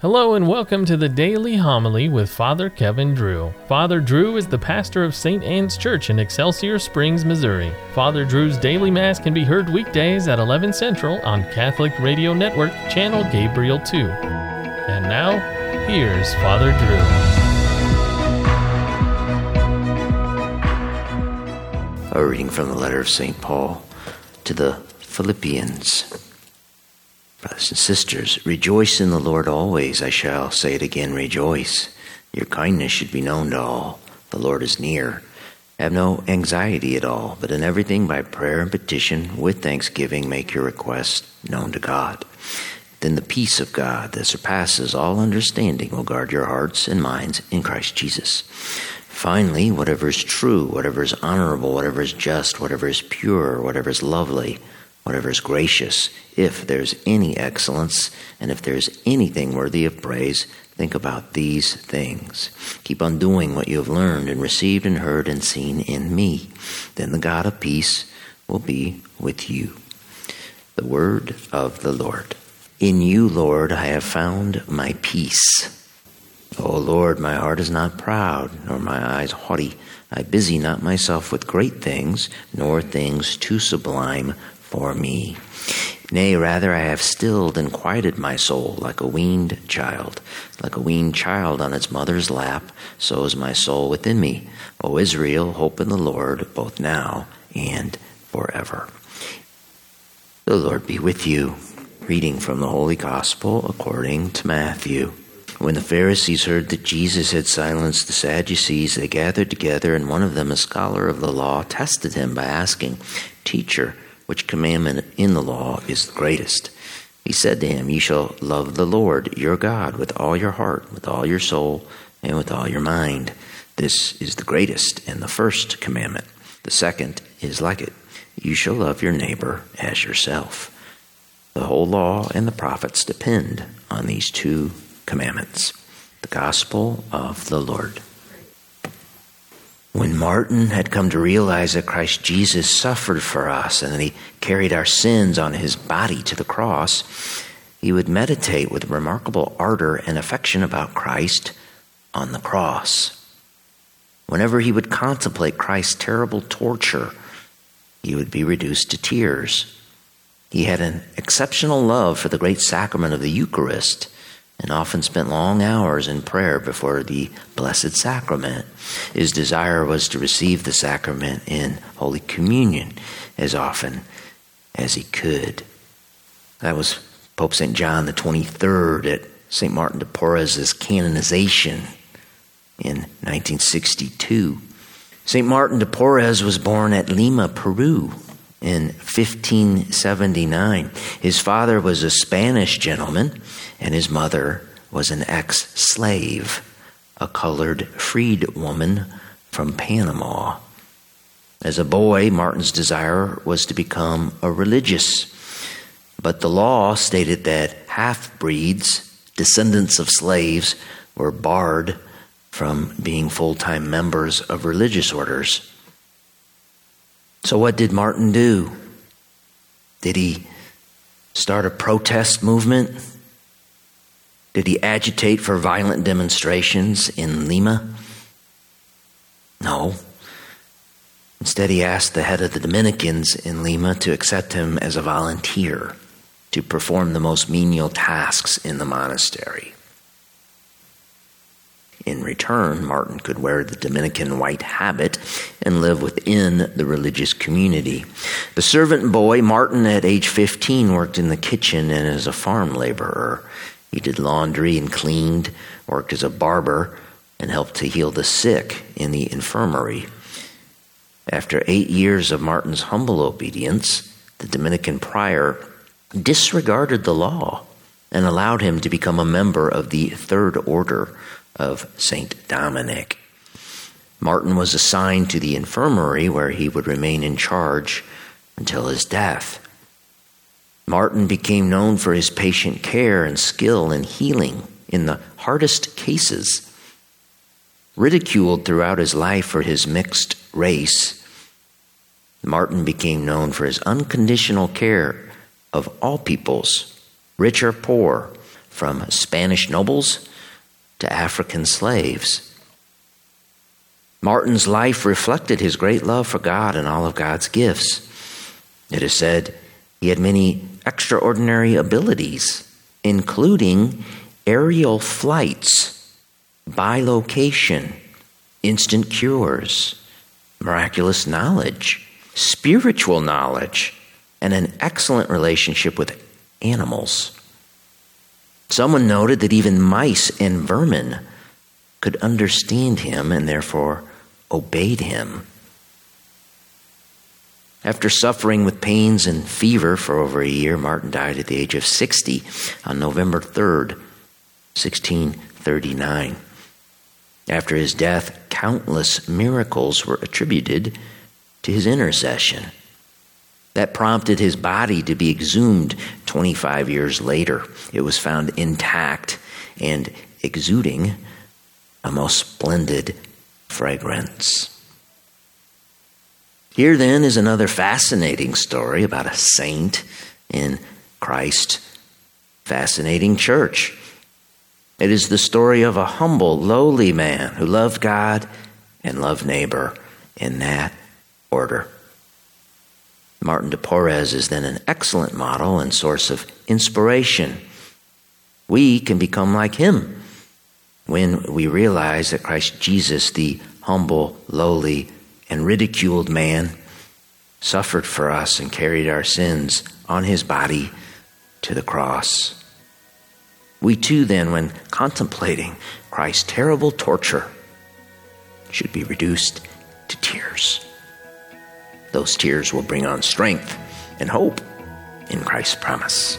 Hello and welcome to the Daily Homily with Father Kevin Drew. Father Drew is the pastor of St. Anne's Church in Excelsior Springs, Missouri. Father Drew's daily mass can be heard weekdays at 11 Central on Catholic Radio Network, channel Gabriel 2. And now, here's Father Drew. A reading from the letter of St. Paul to the Philippians. Brothers and sisters, rejoice in the Lord always. I shall say it again, rejoice. Your kindness should be known to all. The Lord is near. Have no anxiety at all, but in everything by prayer and petition, with thanksgiving, make your requests known to God. Then the peace of God that surpasses all understanding will guard your hearts and minds in Christ Jesus. Finally, whatever is true, whatever is honorable, whatever is just, whatever is pure, whatever is lovely, whatever is gracious, if there's any excellence, and if there's anything worthy of praise, think about these things. Keep on doing what you have learned and received and heard and seen in me. Then the God of peace will be with you. The word of the Lord. In you, Lord, I have found my peace. O Lord, my heart is not proud, nor my eyes haughty. I busy not myself with great things, nor things too sublime for me. Nay, rather, I have stilled and quieted my soul like a weaned child. Like a weaned child on its mother's lap, so is my soul within me. O Israel, hope in the Lord, both now and forever. The Lord be with you. Reading from the Holy Gospel according to Matthew. When the Pharisees heard that Jesus had silenced the Sadducees, they gathered together, and one of them, a scholar of the law, tested him by asking, Teacher, which commandment in the law is the greatest? He said to him, You shall love the Lord your God with all your heart, with all your soul, and with all your mind. This is the greatest and the first commandment. The second is like it You shall love your neighbor as yourself. The whole law and the prophets depend on these two commandments. The gospel of the Lord. When Martin had come to realize that Christ Jesus suffered for us and that he carried our sins on his body to the cross, he would meditate with remarkable ardor and affection about Christ on the cross. Whenever he would contemplate Christ's terrible torture, he would be reduced to tears. He had an exceptional love for the great sacrament of the Eucharist and often spent long hours in prayer before the Blessed Sacrament. His desire was to receive the sacrament in Holy Communion as often as he could. That was Pope St. John the 23rd at St. Martin de Porres' canonization in 1962. St. Martin de Porres was born at Lima, Peru in 1579. His father was a Spanish gentleman, and his mother was an ex slave, a colored freed woman from Panama. As a boy, Martin's desire was to become a religious, but the law stated that half breeds, descendants of slaves, were barred from being full time members of religious orders. So, what did Martin do? Did he start a protest movement? Did he agitate for violent demonstrations in Lima? No. Instead, he asked the head of the Dominicans in Lima to accept him as a volunteer to perform the most menial tasks in the monastery. In return, Martin could wear the Dominican white habit and live within the religious community. The servant boy, Martin, at age 15, worked in the kitchen and as a farm laborer. He did laundry and cleaned, worked as a barber, and helped to heal the sick in the infirmary. After eight years of Martin's humble obedience, the Dominican prior disregarded the law and allowed him to become a member of the Third Order of St. Dominic. Martin was assigned to the infirmary where he would remain in charge until his death. Martin became known for his patient care and skill in healing in the hardest cases. Ridiculed throughout his life for his mixed race, Martin became known for his unconditional care of all peoples, rich or poor, from Spanish nobles to African slaves. Martin's life reflected his great love for God and all of God's gifts. It is said he had many extraordinary abilities, including aerial flights, bilocation, instant cures, miraculous knowledge, spiritual knowledge, and an excellent relationship with animals. Someone noted that even mice and vermin could understand him and therefore obeyed him. After suffering with pains and fever for over a year, Martin died at the age of 60 on November 3rd, 1639. After his death, countless miracles were attributed to his intercession. That prompted his body to be exhumed 25 years later. It was found intact and exuding a most splendid fragrance. Here, then, is another fascinating story about a saint in Christ. Fascinating church. It is the story of a humble, lowly man who loved God and loved neighbor in that order. Martin de Porres is then an excellent model and source of inspiration. We can become like him when we realize that Christ Jesus, the humble, lowly, and ridiculed man, suffered for us and carried our sins on his body to the cross. We too, then, when contemplating Christ's terrible torture, should be reduced. Those tears will bring on strength and hope in Christ's promise.